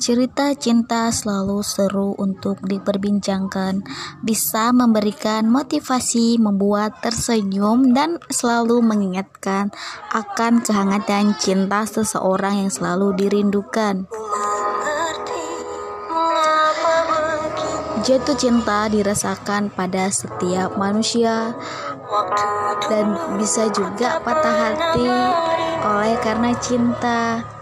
Cerita cinta selalu seru untuk diperbincangkan, bisa memberikan motivasi, membuat tersenyum, dan selalu mengingatkan akan kehangatan cinta seseorang yang selalu dirindukan. Jatuh cinta dirasakan pada setiap manusia dan bisa juga patah hati oleh karena cinta.